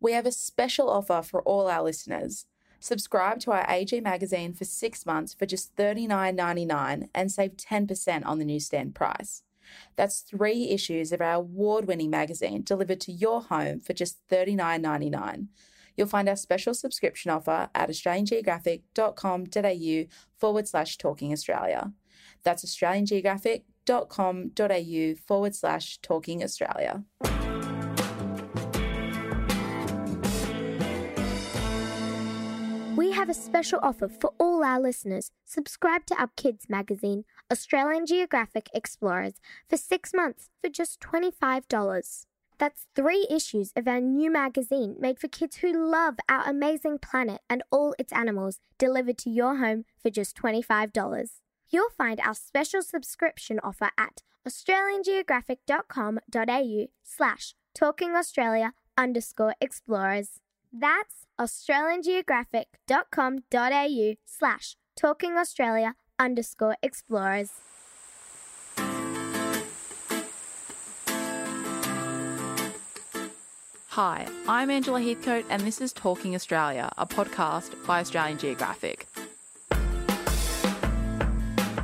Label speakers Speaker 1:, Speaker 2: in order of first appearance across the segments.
Speaker 1: We have a special offer for all our listeners. Subscribe to our AG magazine for six months for just $39.99 and save 10% on the newsstand price. That's three issues of our award winning magazine delivered to your home for just $39.99. You'll find our special subscription offer at australiangeographic.com.au forward slash talking Australia. That's australiangeographic.com.au forward slash talking Australia.
Speaker 2: We have a special offer for all our listeners. Subscribe to our kids magazine, Australian Geographic Explorers, for six months for just $25. That's three issues of our new magazine made for kids who love our amazing planet and all its animals, delivered to your home for just $25. You'll find our special subscription offer at australiangeographic.com.au slash talkingaustralia underscore explorers. That's australiangeographic.com.au slash talkingaustralia underscore explorers.
Speaker 1: Hi, I'm Angela Heathcote, and this is Talking Australia, a podcast by Australian Geographic.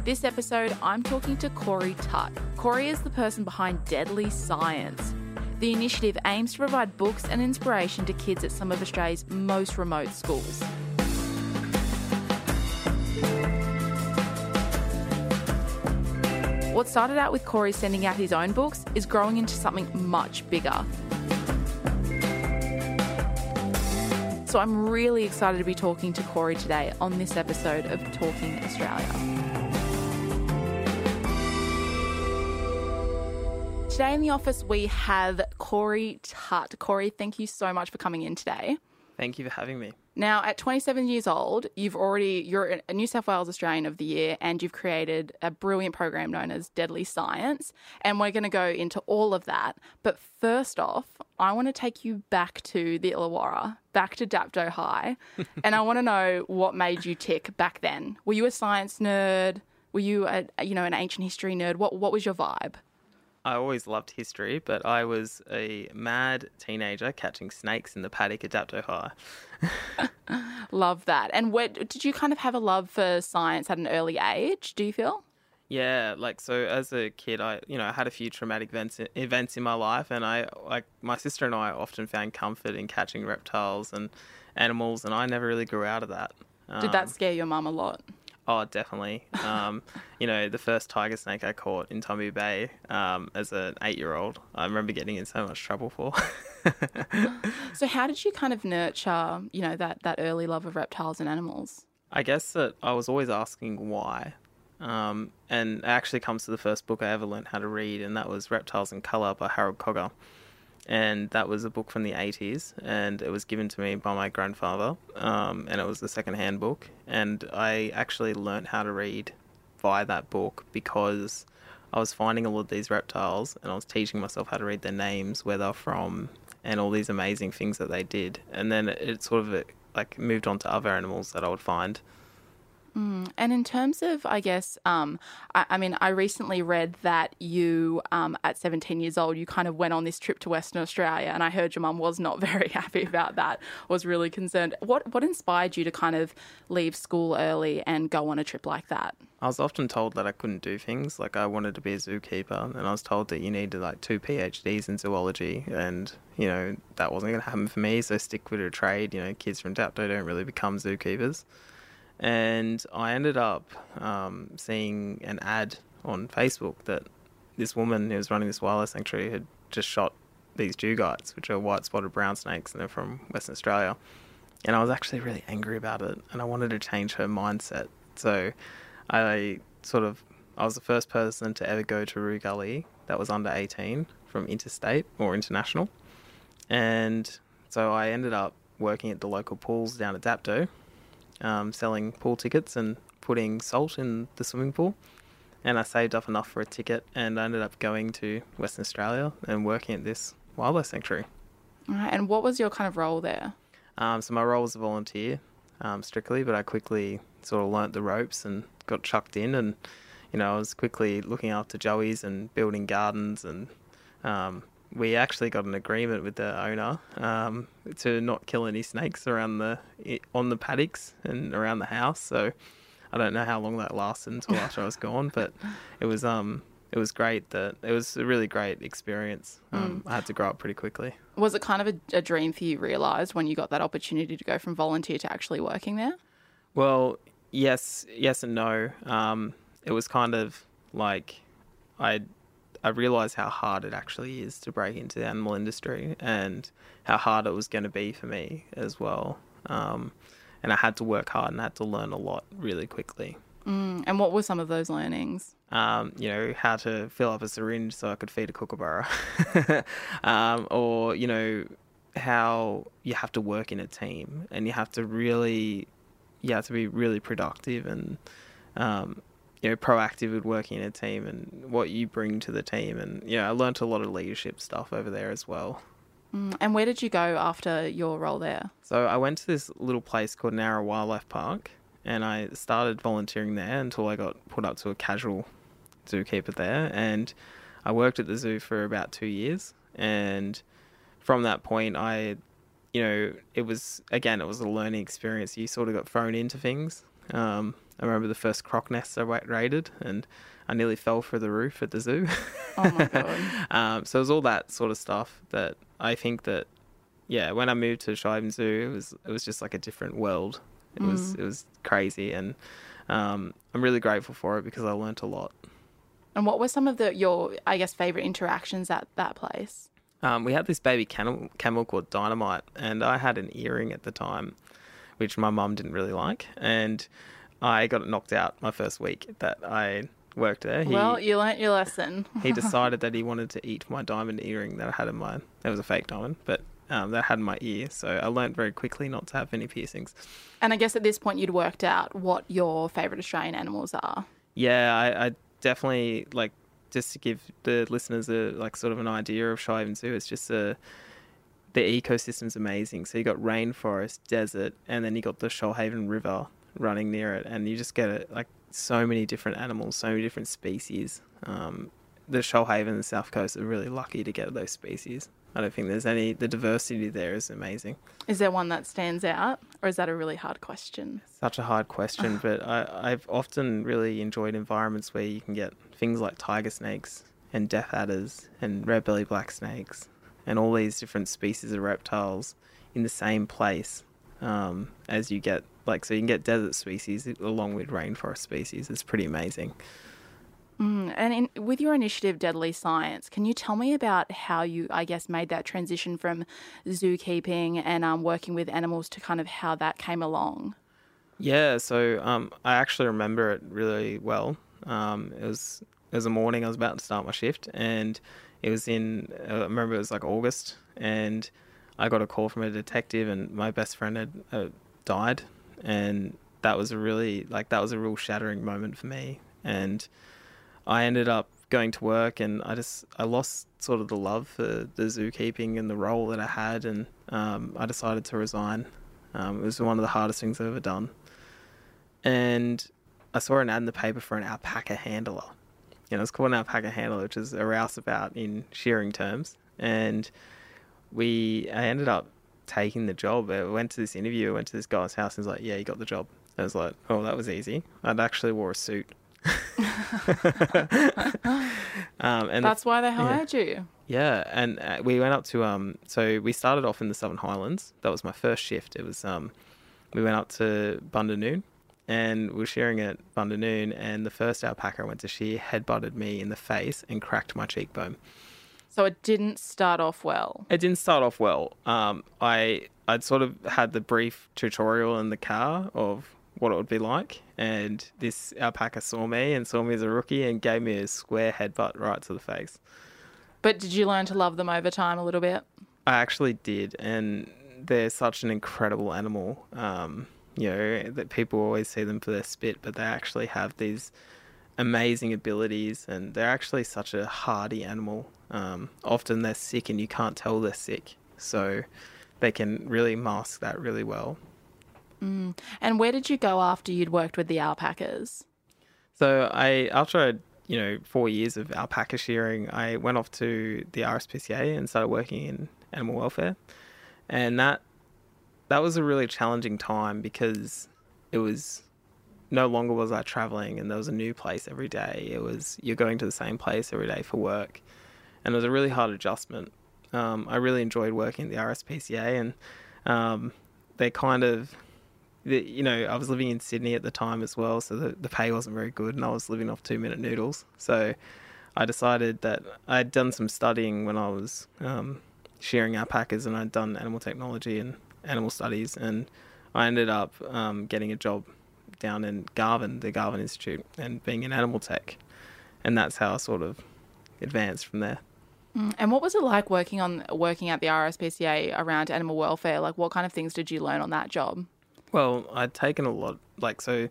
Speaker 1: This episode, I'm talking to Corey Tutt. Corey is the person behind Deadly Science. The initiative aims to provide books and inspiration to kids at some of Australia's most remote schools. What started out with Corey sending out his own books is growing into something much bigger. So I'm really excited to be talking to Corey today on this episode of Talking Australia. Today in the office, we have Corey Tutt. Corey, thank you so much for coming in today.
Speaker 3: Thank you for having me.
Speaker 1: Now, at 27 years old, you've already you're a New South Wales Australian of the Year, and you've created a brilliant program known as Deadly Science. And we're going to go into all of that. But first off, I want to take you back to the Illawarra, back to Dapto High, and I want to know what made you tick back then. Were you a science nerd? Were you a you know an ancient history nerd? What what was your vibe?
Speaker 3: I always loved history, but I was a mad teenager catching snakes in the paddock at Dapto High.
Speaker 1: Love that. And where, did you kind of have a love for science at an early age? Do you feel?
Speaker 3: Yeah, like so as a kid, I you know I had a few traumatic events events in my life, and I like my sister and I often found comfort in catching reptiles and animals, and I never really grew out of that.
Speaker 1: Did that um, scare your mum a lot?
Speaker 3: Oh, definitely. Um, you know, the first tiger snake I caught in Tommy Bay um, as an eight-year-old, I remember getting in so much trouble for.
Speaker 1: so, how did you kind of nurture, you know, that that early love of reptiles and animals?
Speaker 3: I guess that I was always asking why, um, and it actually comes to the first book I ever learned how to read, and that was Reptiles in Colour by Harold Cogger and that was a book from the 80s and it was given to me by my grandfather um, and it was the second-hand book. And i actually learned how to read via that book because i was finding all of these reptiles and i was teaching myself how to read their names where they're from and all these amazing things that they did. And then it sort of like moved on to other animals that i would find
Speaker 1: Mm. And in terms of, I guess, um, I, I, mean, I recently read that you, um, at 17 years old, you kind of went on this trip to Western Australia, and I heard your mum was not very happy about that, was really concerned. What what inspired you to kind of leave school early and go on a trip like that?
Speaker 3: I was often told that I couldn't do things. Like I wanted to be a zookeeper, and I was told that you needed like two PhDs in zoology, and you know that wasn't going to happen for me. So stick with a trade. You know, kids from Dapto don't really become zookeepers and I ended up um, seeing an ad on Facebook that this woman who was running this wildlife sanctuary had just shot these dugites, which are white spotted brown snakes, and they're from Western Australia. And I was actually really angry about it, and I wanted to change her mindset. So I sort of I was the first person to ever go to Roo Gully that was under 18 from interstate or international. And so I ended up working at the local pools down at Dapto um, selling pool tickets and putting salt in the swimming pool. And I saved up enough for a ticket and I ended up going to Western Australia and working at this wildlife sanctuary.
Speaker 1: Right. And what was your kind of role there?
Speaker 3: Um, so my role was a volunteer, um, strictly, but I quickly sort of learnt the ropes and got chucked in. And, you know, I was quickly looking after joeys and building gardens and um, we actually got an agreement with the owner um, to not kill any snakes around the on the paddocks and around the house. So I don't know how long that lasted until after I was gone, but it was um it was great. That it was a really great experience. Um, I had to grow up pretty quickly.
Speaker 1: Was it kind of a, a dream for you realised when you got that opportunity to go from volunteer to actually working there?
Speaker 3: Well, yes, yes and no. Um, it was kind of like I I realized how hard it actually is to break into the animal industry and how hard it was going to be for me as well. Um, and I had to work hard and I had to learn a lot really quickly.
Speaker 1: Mm, and what were some of those learnings?
Speaker 3: Um, you know, how to fill up a syringe so I could feed a kookaburra. um, or, you know, how you have to work in a team and you have to really, you have to be really productive and, um, you know, proactive with working in a team and what you bring to the team. And, you know, I learned a lot of leadership stuff over there as well.
Speaker 1: Mm, and where did you go after your role there?
Speaker 3: So I went to this little place called Nowra Wildlife Park and I started volunteering there until I got put up to a casual zookeeper there. And I worked at the zoo for about two years. And from that point, I, you know, it was, again, it was a learning experience. You sort of got thrown into things. Um, I remember the first croc nest I raided, and I nearly fell through the roof at the zoo.
Speaker 1: Oh my god!
Speaker 3: um, so it was all that sort of stuff that I think that, yeah, when I moved to Shoalhaven Zoo, it was it was just like a different world. It mm. was it was crazy, and um, I'm really grateful for it because I learnt a lot.
Speaker 1: And what were some of the your I guess favorite interactions at that place?
Speaker 3: Um, we had this baby camel, camel called Dynamite, and I had an earring at the time, which my mum didn't really like, and I got it knocked out my first week that I worked there.
Speaker 1: He, well, you learnt your lesson.
Speaker 3: he decided that he wanted to eat my diamond earring that I had in my. It was a fake diamond, but um, that I had in my ear. So I learned very quickly not to have any piercings.
Speaker 1: And I guess at this point you'd worked out what your favourite Australian animals are.
Speaker 3: Yeah, I, I, definitely like just to give the listeners a like sort of an idea of Shoalhaven Zoo. It's just a the ecosystem's amazing. So you got rainforest, desert, and then you got the Shoalhaven River running near it, and you just get it like so many different animals, so many different species. Um, the Shoalhaven and the South Coast are really lucky to get those species. I don't think there's any. The diversity there is amazing.
Speaker 1: Is there one that stands out, or is that a really hard question?
Speaker 3: Such a hard question, but I, I've often really enjoyed environments where you can get things like tiger snakes and death adders and red belly black snakes and all these different species of reptiles in the same place um, as you get like so you can get desert species along with rainforest species. It's pretty amazing.
Speaker 1: Mm, and in, with your initiative, Deadly Science, can you tell me about how you, I guess, made that transition from zookeeping and um, working with animals to kind of how that came along?
Speaker 3: Yeah, so um, I actually remember it really well. Um, it was it was a morning. I was about to start my shift, and it was in. Uh, I remember it was like August, and I got a call from a detective, and my best friend had uh, died, and that was a really like that was a real shattering moment for me, and I ended up going to work, and I just I lost sort of the love for the zookeeping and the role that I had, and um, I decided to resign. Um, it was one of the hardest things I've ever done, and I saw an ad in the paper for an alpaca handler. You know, it's called an alpaca handler, which is a rouseabout in shearing terms, and we I ended up taking the job. I went to this interview, I went to this guy's house, and he's like, "Yeah, you got the job." I was like, "Oh, that was easy." I'd actually wore a suit.
Speaker 1: um, and that's why they hired
Speaker 3: yeah.
Speaker 1: you.
Speaker 3: Yeah, and uh, we went up to um. So we started off in the Southern Highlands. That was my first shift. It was um, we went up to Bundanoon, and we were shearing at Bundanoon, and the first alpaca I went to shear headbutted me in the face and cracked my cheekbone.
Speaker 1: So it didn't start off well.
Speaker 3: It didn't start off well. Um, I I'd sort of had the brief tutorial in the car of what it would be like, and this alpaca saw me and saw me as a rookie and gave me a square headbutt right to the face.
Speaker 1: But did you learn to love them over time a little bit?
Speaker 3: I actually did, and they're such an incredible animal. Um, you know that people always see them for their spit, but they actually have these amazing abilities, and they're actually such a hardy animal. Um, often they're sick and you can't tell they're sick. So they can really mask that really well.
Speaker 1: Mm. And where did you go after you'd worked with the alpacas?
Speaker 3: So I after you know four years of alpaca shearing, I went off to the RSPCA and started working in animal welfare, and that that was a really challenging time because it was no longer was I traveling and there was a new place every day. It was you're going to the same place every day for work, and it was a really hard adjustment. Um, I really enjoyed working at the RSPCA, and um, they kind of, the, you know, I was living in Sydney at the time as well, so the, the pay wasn't very good, and I was living off two minute noodles. So I decided that I'd done some studying when I was um, shearing alpacas, and I'd done animal technology and animal studies, and I ended up um, getting a job down in Garvan, the Garvan Institute, and being in animal tech, and that's how I sort of advanced from there.
Speaker 1: Mm, And what was it like working on working at the RSPCA around animal welfare? Like, what kind of things did you learn on that job?
Speaker 3: Well, I'd taken a lot, like so.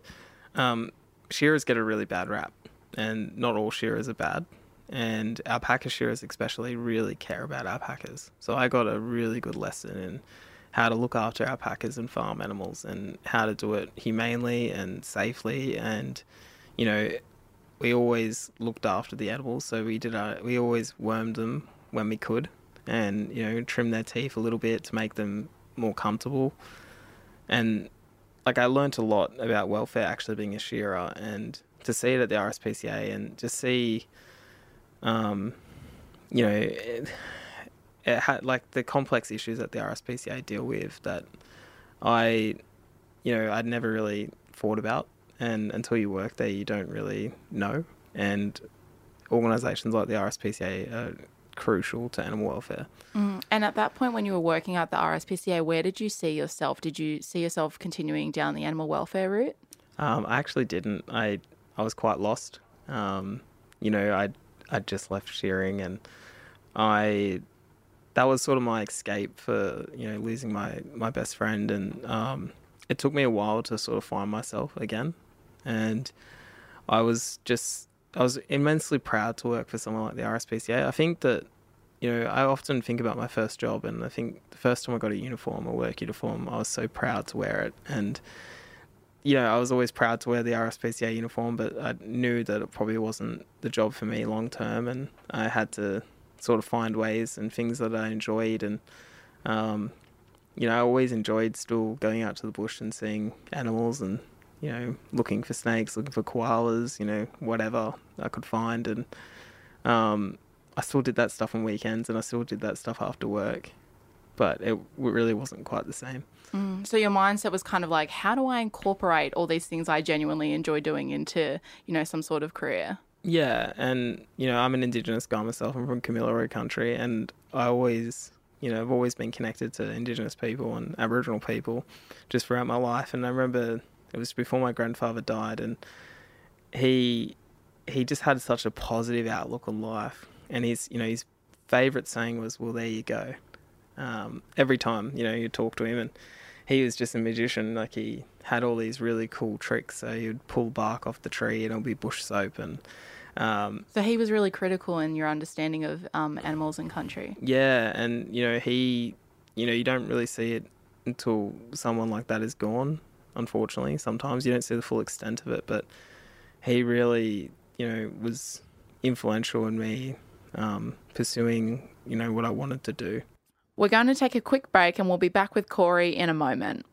Speaker 3: Um, shearers get a really bad rap, and not all shearers are bad. And alpaca shearers, especially, really care about alpacas. So I got a really good lesson in how to look after alpacas and farm animals, and how to do it humanely and safely. And you know, we always looked after the animals, so we did. Our, we always wormed them when we could, and you know, trim their teeth a little bit to make them more comfortable and like I learnt a lot about welfare actually being a shearer and to see it at the RSPCA and to see um you know it, had like the complex issues that the RSPCA deal with that I you know I'd never really thought about and until you work there you don't really know and organizations like the RSPCA are crucial to animal welfare
Speaker 1: Mm. And at that point, when you were working at the RSPCA, where did you see yourself? Did you see yourself continuing down the animal welfare route?
Speaker 3: Um, I actually didn't. I I was quite lost. Um, you know, I I just left shearing, and I that was sort of my escape for you know losing my my best friend, and um, it took me a while to sort of find myself again, and I was just I was immensely proud to work for someone like the RSPCA. I think that you know, I often think about my first job, and I think the first time I got a uniform, a work uniform, I was so proud to wear it. And, you know, I was always proud to wear the RSPCA uniform, but I knew that it probably wasn't the job for me long term, and I had to sort of find ways and things that I enjoyed. And, um, you know, I always enjoyed still going out to the bush and seeing animals and, you know, looking for snakes, looking for koalas, you know, whatever I could find. And, um, I still did that stuff on weekends and I still did that stuff after work, but it really wasn't quite the same.
Speaker 1: Mm. So your mindset was kind of like, how do I incorporate all these things I genuinely enjoy doing into, you know, some sort of career?
Speaker 3: Yeah, and you know, I'm an Indigenous guy myself. I'm from Kamilaroi country, and I always, you know, I've always been connected to Indigenous people and Aboriginal people, just throughout my life. And I remember it was before my grandfather died, and he he just had such a positive outlook on life and his you know his favorite saying was well there you go um, every time you know you talk to him and he was just a magician like he had all these really cool tricks so he would pull bark off the tree and it'll be bush soap and um,
Speaker 1: so he was really critical in your understanding of um, animals and country
Speaker 3: yeah and you know he you know you don't really see it until someone like that is gone unfortunately sometimes you don't see the full extent of it but he really you know was influential in me um, pursuing, you know, what I wanted to do.
Speaker 1: We're going to take a quick break and we'll be back with Corey in a moment.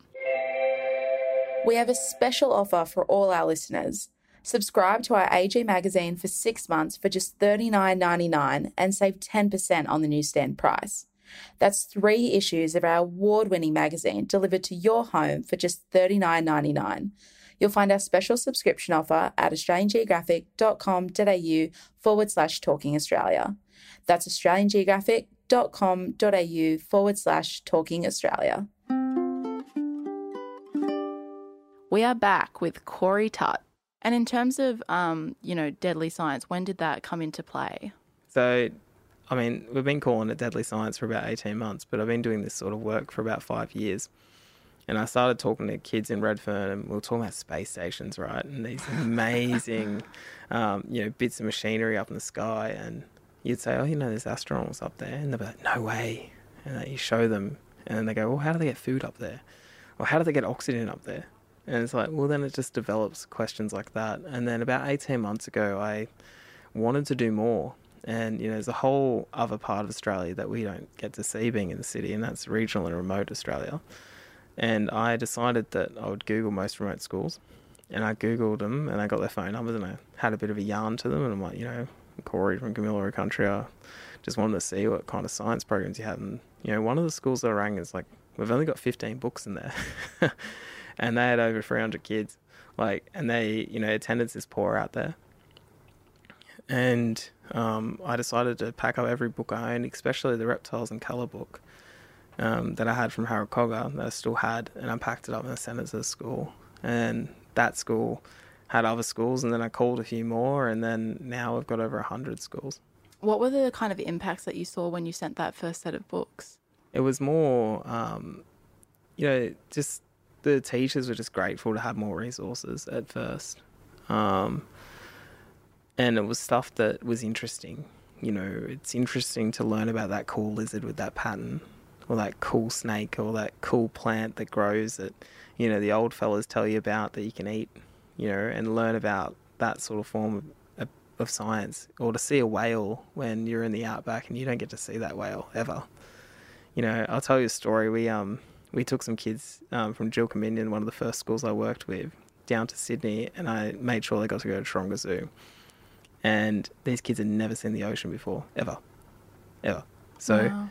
Speaker 1: We have a special offer for all our listeners. Subscribe to our AG magazine for six months for just $39.99 and save 10% on the newsstand price. That's three issues of our award winning magazine delivered to your home for just $39.99. You'll find our special subscription offer at australiangeographic.com.au forward slash talking Australia. That's australiangeographic.com.au forward slash talking Australia. We are back with Corey Tutt. And in terms of, um, you know, deadly science, when did that come into play?
Speaker 3: So, I mean, we've been calling it deadly science for about 18 months, but I've been doing this sort of work for about five years. And I started talking to kids in Redfern, and we were talking about space stations, right? And these amazing, um, you know, bits of machinery up in the sky. And you'd say, "Oh, you know, there's astronauts up there," and they'd be like, "No way!" And you show them, and they go, "Well, how do they get food up there? Or how do they get oxygen up there?" And it's like, well, then it just develops questions like that. And then about 18 months ago, I wanted to do more. And you know, there's a whole other part of Australia that we don't get to see being in the city, and that's regional and remote Australia. And I decided that I would Google most remote schools, and I googled them, and I got their phone numbers, and I had a bit of a yarn to them, and I'm like, you know, Corey from Kamilaroi Country, I just wanted to see what kind of science programs you had, and you know, one of the schools that I rang is like, we've only got 15 books in there, and they had over 300 kids, like, and they, you know, attendance is poor out there and um, I decided to pack up every book I owned, especially the reptiles and colour book um, that I had from Harold Cogger that I still had, and I packed it up and I sent it to the school. And that school had other schools, and then I called a few more, and then now we've got over hundred schools.
Speaker 1: What were the kind of impacts that you saw when you sent that first set of books?
Speaker 3: It was more, um, you know, just the teachers were just grateful to have more resources at first. Um, and it was stuff that was interesting. You know, it's interesting to learn about that cool lizard with that pattern, or that cool snake, or that cool plant that grows that, you know, the old fellas tell you about that you can eat, you know, and learn about that sort of form of, of science. Or to see a whale when you're in the outback and you don't get to see that whale ever. You know, I'll tell you a story. We um we took some kids um, from Jilkminggan, one of the first schools I worked with, down to Sydney, and I made sure they got to go to Taronga Zoo and these kids had never seen the ocean before, ever, ever. So, wow.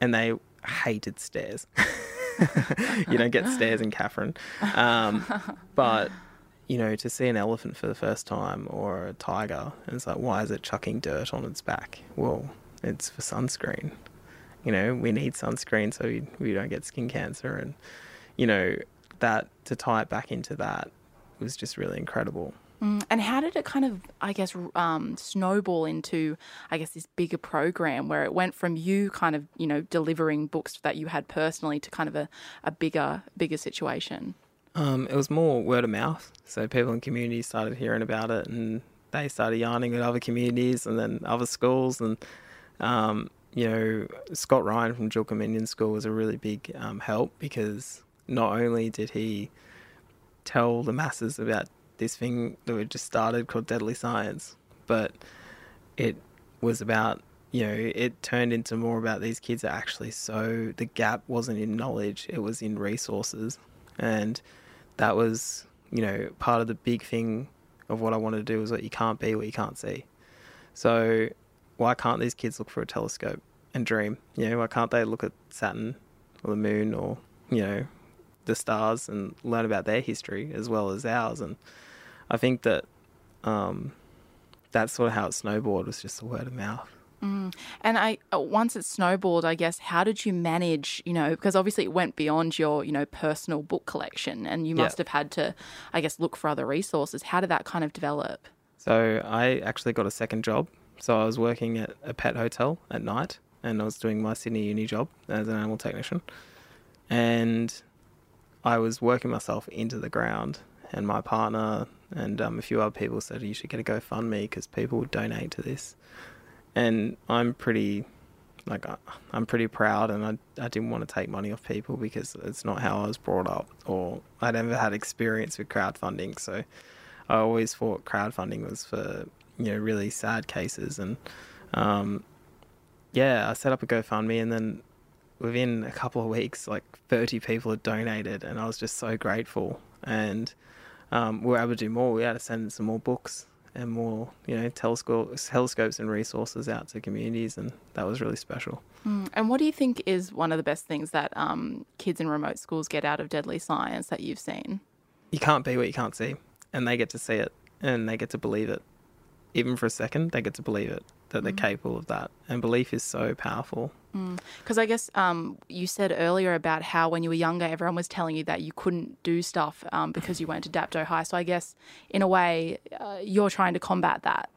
Speaker 3: and they hated stairs. you don't get stairs in Katherine, um, but you know, to see an elephant for the first time or a tiger, and it's like, why is it chucking dirt on its back? Well, it's for sunscreen. You know, we need sunscreen so we, we don't get skin cancer, and you know that to tie it back into that was just really incredible.
Speaker 1: Mm, and how did it kind of, I guess, um, snowball into, I guess, this bigger program where it went from you kind of, you know, delivering books that you had personally to kind of a, a bigger, bigger situation?
Speaker 3: Um, it was more word of mouth. So people in communities started hearing about it and they started yarning with other communities and then other schools. And, um, you know, Scott Ryan from Jilkminggan School was a really big um, help because not only did he tell the masses about this thing that we just started called Deadly Science, but it was about you know it turned into more about these kids are actually so the gap wasn't in knowledge it was in resources. And that was you know part of the big thing of what I wanted to do is that you can't be what you can't see. So why can't these kids look for a telescope and dream you know why can't they look at Saturn or the moon or you know the stars and learn about their history as well as ours and I think that um, that's sort of how it snowballed was just the word of mouth.
Speaker 1: Mm. And I uh, once it snowballed, I guess, how did you manage? You know, because obviously it went beyond your you know personal book collection, and you must yeah. have had to, I guess, look for other resources. How did that kind of develop?
Speaker 3: So I actually got a second job. So I was working at a pet hotel at night, and I was doing my Sydney uni job as an animal technician, and I was working myself into the ground. And my partner and um, a few other people said you should get a GoFundMe because people would donate to this. And I'm pretty, like, I'm pretty proud, and I, I didn't want to take money off people because it's not how I was brought up, or I'd ever had experience with crowdfunding. So I always thought crowdfunding was for you know really sad cases, and um, yeah, I set up a GoFundMe, and then within a couple of weeks, like 30 people had donated, and I was just so grateful. And um, we were able to do more. We had to send some more books and more, you know, telescopes, telescopes and resources out to communities, and that was really special.
Speaker 1: Mm. And what do you think is one of the best things that um, kids in remote schools get out of Deadly Science that you've seen?
Speaker 3: You can't be what you can't see, and they get to see it, and they get to believe it. Even for a second, they get to believe it that they're mm. capable of that, and belief is so powerful.
Speaker 1: Because mm. I guess um, you said earlier about how when you were younger, everyone was telling you that you couldn't do stuff um, because you went to Dapto High. So I guess, in a way, uh, you're trying to combat that.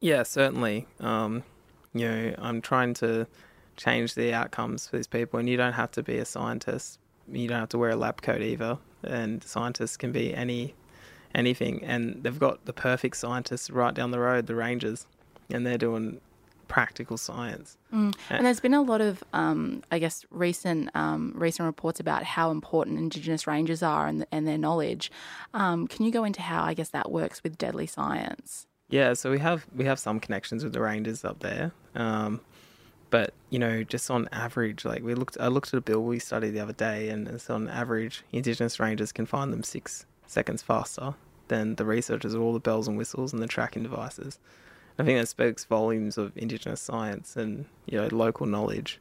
Speaker 3: Yeah, certainly. Um, you know, I'm trying to change the outcomes for these people, and you don't have to be a scientist. You don't have to wear a lab coat either, and scientists can be any anything. And they've got the perfect scientists right down the road, the rangers, and they're doing practical science.
Speaker 1: Mm. And there's been a lot of, um, I guess, recent um, recent reports about how important Indigenous rangers are and, and their knowledge. Um, can you go into how I guess that works with deadly science?
Speaker 3: Yeah, so we have we have some connections with the rangers up there, um, but you know, just on average, like we looked, I looked at a bill we studied the other day, and it's on average, Indigenous rangers can find them six seconds faster than the researchers of all the bells and whistles and the tracking devices. I think that speaks volumes of Indigenous science and you know local knowledge.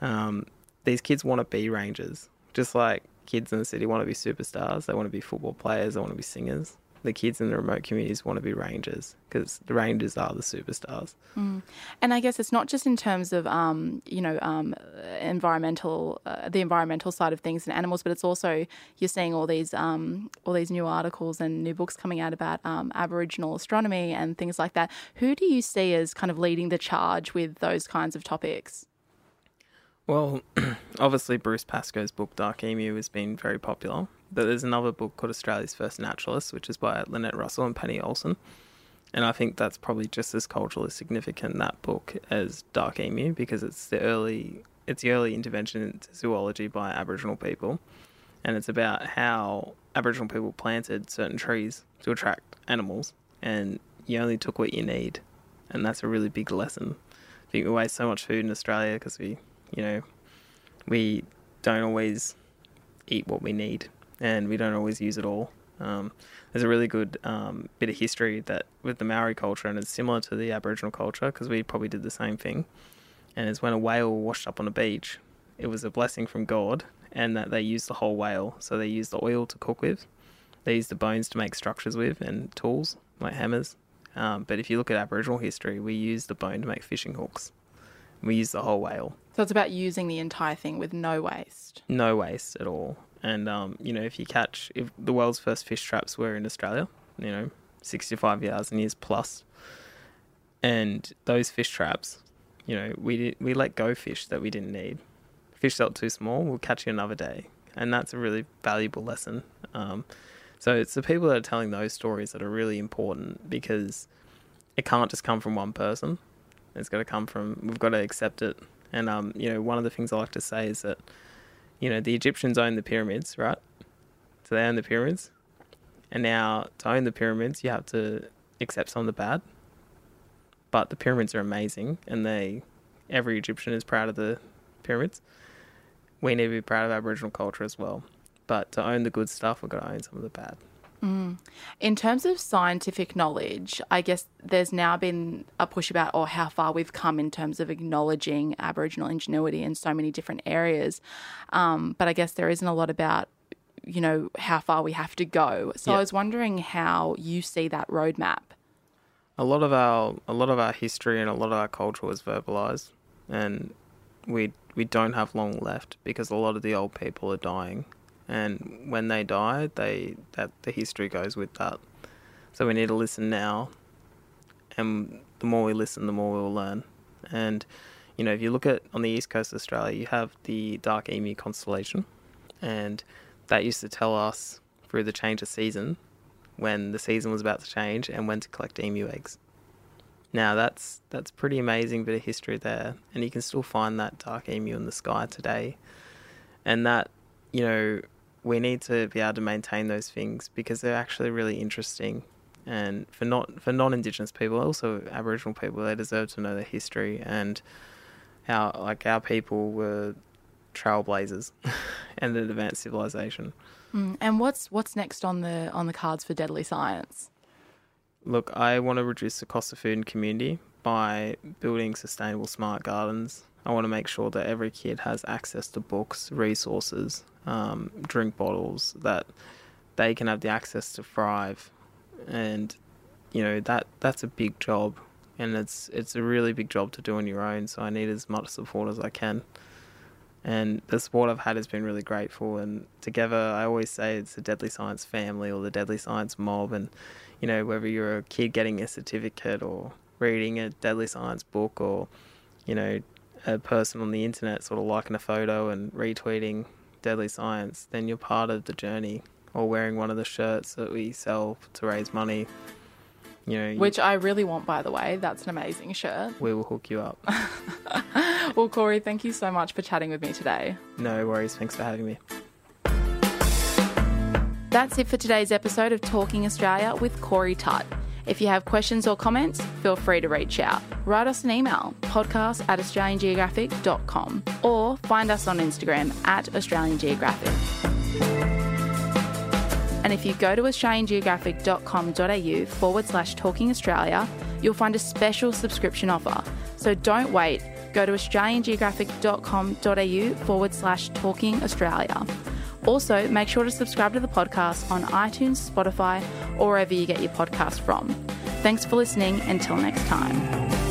Speaker 3: Um, these kids want to be rangers, just like kids in the city want to be superstars. They want to be football players. They want to be singers. The kids in the remote communities want to be rangers because the rangers are the superstars.
Speaker 1: Mm. And I guess it's not just in terms of um, you know um, environmental, uh, the environmental side of things and animals, but it's also you're seeing all these um, all these new articles and new books coming out about um, Aboriginal astronomy and things like that. Who do you see as kind of leading the charge with those kinds of topics?
Speaker 3: Well, obviously Bruce Pascoe's book Dark Emu has been very popular, but there's another book called Australia's First Naturalist, which is by Lynette Russell and Penny Olsen. And I think that's probably just as culturally significant that book as Dark Emu because it's the early it's the early intervention into zoology by Aboriginal people, and it's about how Aboriginal people planted certain trees to attract animals, and you only took what you need, and that's a really big lesson. I think we waste so much food in Australia because we you know, we don't always eat what we need, and we don't always use it all. Um, there's a really good um, bit of history that with the Maori culture, and it's similar to the Aboriginal culture because we probably did the same thing. And it's when a whale washed up on a beach, it was a blessing from God, and that they used the whole whale. So they used the oil to cook with, they used the bones to make structures with, and tools like hammers. Um, but if you look at Aboriginal history, we use the bone to make fishing hooks. We use the whole whale.
Speaker 1: So it's about using the entire thing with no waste.
Speaker 3: No waste at all. And um, you know, if you catch, if the world's first fish traps were in Australia, you know, sixty-five thousand years and years plus. plus, and those fish traps, you know, we did, we let go fish that we didn't need. Fish felt too small. We'll catch you another day, and that's a really valuable lesson. Um, so it's the people that are telling those stories that are really important because it can't just come from one person. It's got to come from. We've got to accept it. And um, you know, one of the things I like to say is that, you know, the Egyptians owned the pyramids, right? So they own the pyramids, and now to own the pyramids, you have to accept some of the bad. But the pyramids are amazing, and they, every Egyptian is proud of the pyramids. We need to be proud of Aboriginal culture as well. But to own the good stuff, we've got to own some of the bad.
Speaker 1: Mm. In terms of scientific knowledge, I guess there's now been a push about or how far we've come in terms of acknowledging Aboriginal ingenuity in so many different areas. Um, but I guess there isn't a lot about you know how far we have to go. So I was wondering how you see that roadmap.
Speaker 3: A lot of our a lot of our history and a lot of our culture was verbalized, and we we don't have long left because a lot of the old people are dying and when they die, they that the history goes with that. So we need to listen now, and the more we listen, the more we'll learn. And you know, if you look at on the east coast of Australia, you have the Dark Emu constellation, and that used to tell us through the change of season when the season was about to change and when to collect emu eggs. Now that's that's pretty amazing bit of history there, and you can still find that dark emu in the sky today, and that you know we need to be able to maintain those things because they're actually really interesting. And for not for non-indigenous people, also Aboriginal people, they deserve to know their history and how like our people were trailblazers and an advanced civilization.
Speaker 1: Mm. And what's what's next on the on the cards for Deadly Science?
Speaker 3: Look, I want to reduce the cost of food in community by building sustainable smart gardens. I want to make sure that every kid has access to books, resources, um, drink bottles that they can have the access to thrive, and you know that that's a big job, and it's it's a really big job to do on your own. So I need as much support as I can, and the support I've had has been really grateful. And together, I always say it's the Deadly Science family or the Deadly Science mob, and you know whether you're a kid getting a certificate or reading a Deadly Science book or you know a person on the internet sort of liking a photo and retweeting Deadly Science, then you're part of the journey or wearing one of the shirts that we sell to raise money. You know,
Speaker 1: which I really want, by the way. That's an amazing shirt.
Speaker 3: We will hook you up.
Speaker 1: well, Corey, thank you so much for chatting with me today.
Speaker 3: No worries. Thanks for having me.
Speaker 1: That's it for today's episode of Talking Australia with Corey Tutt. If you have questions or comments, feel free to reach out. Write us an email, podcast at australiangeographic.com, or find us on Instagram at Australian Geographic. And if you go to australiangeographic.com.au forward slash talking Australia, you'll find a special subscription offer. So don't wait. Go to australiangeographic.com.au forward slash talking Australia. Also, make sure to subscribe to the podcast on iTunes, Spotify, or wherever you get your podcast from. Thanks for listening. Until next time.